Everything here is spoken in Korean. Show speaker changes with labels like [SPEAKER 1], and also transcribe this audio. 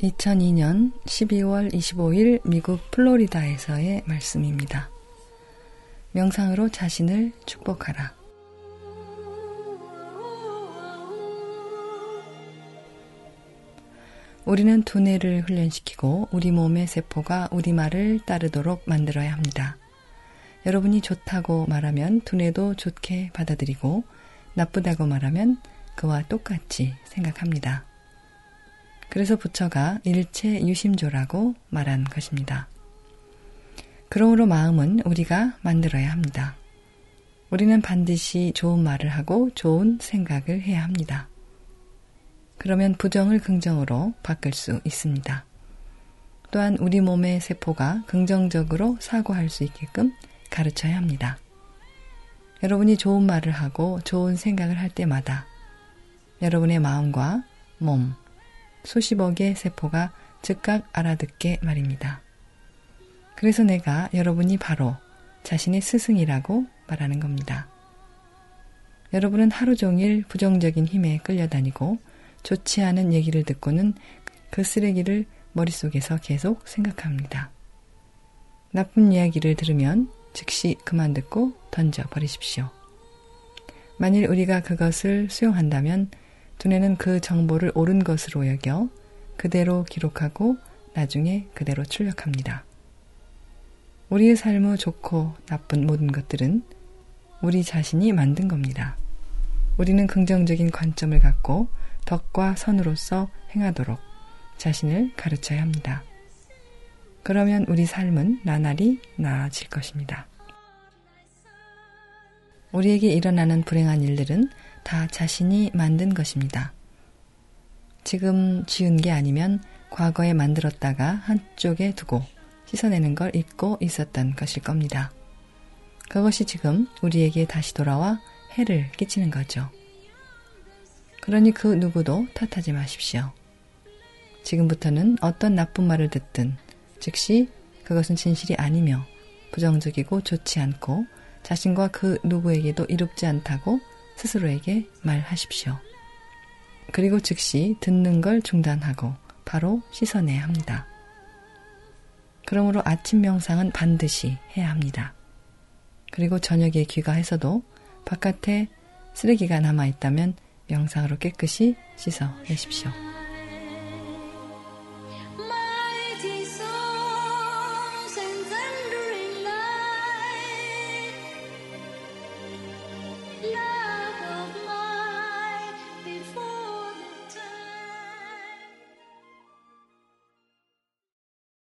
[SPEAKER 1] 2002년 12월 25일 미국 플로리다에서의 말씀입니다. 명상으로 자신을 축복하라. 우리는 두뇌를 훈련시키고 우리 몸의 세포가 우리 말을 따르도록 만들어야 합니다. 여러분이 좋다고 말하면 두뇌도 좋게 받아들이고 나쁘다고 말하면 그와 똑같이 생각합니다. 그래서 부처가 일체 유심조라고 말한 것입니다. 그러므로 마음은 우리가 만들어야 합니다. 우리는 반드시 좋은 말을 하고 좋은 생각을 해야 합니다. 그러면 부정을 긍정으로 바꿀 수 있습니다. 또한 우리 몸의 세포가 긍정적으로 사고할 수 있게끔 가르쳐야 합니다. 여러분이 좋은 말을 하고 좋은 생각을 할 때마다 여러분의 마음과 몸, 수십억의 세포가 즉각 알아듣게 말입니다. 그래서 내가 여러분이 바로 자신의 스승이라고 말하는 겁니다. 여러분은 하루 종일 부정적인 힘에 끌려다니고 좋지 않은 얘기를 듣고는 그 쓰레기를 머릿속에서 계속 생각합니다. 나쁜 이야기를 들으면 즉시 그만 듣고 던져 버리십시오. 만일 우리가 그것을 수용한다면 두뇌는 그 정보를 옳은 것으로 여겨 그대로 기록하고 나중에 그대로 출력합니다. 우리의 삶의 좋고 나쁜 모든 것들은 우리 자신이 만든 겁니다. 우리는 긍정적인 관점을 갖고 덕과 선으로서 행하도록 자신을 가르쳐야 합니다. 그러면 우리 삶은 나날이 나아질 것입니다. 우리에게 일어나는 불행한 일들은 다 자신이 만든 것입니다. 지금 지은 게 아니면 과거에 만들었다가 한쪽에 두고 씻어내는 걸 잊고 있었던 것일 겁니다. 그것이 지금 우리에게 다시 돌아와 해를 끼치는 거죠. 그러니 그 누구도 탓하지 마십시오. 지금부터는 어떤 나쁜 말을 듣든 즉시 그것은 진실이 아니며 부정적이고 좋지 않고 자신과 그 누구에게도 이롭지 않다고 스스로에게 말하십시오. 그리고 즉시 듣는 걸 중단하고 바로 씻어내야 합니다. 그러므로 아침 명상은 반드시 해야 합니다. 그리고 저녁에 귀가해서도 바깥에 쓰레기가 남아있다면 명상으로 깨끗이 씻어내십시오.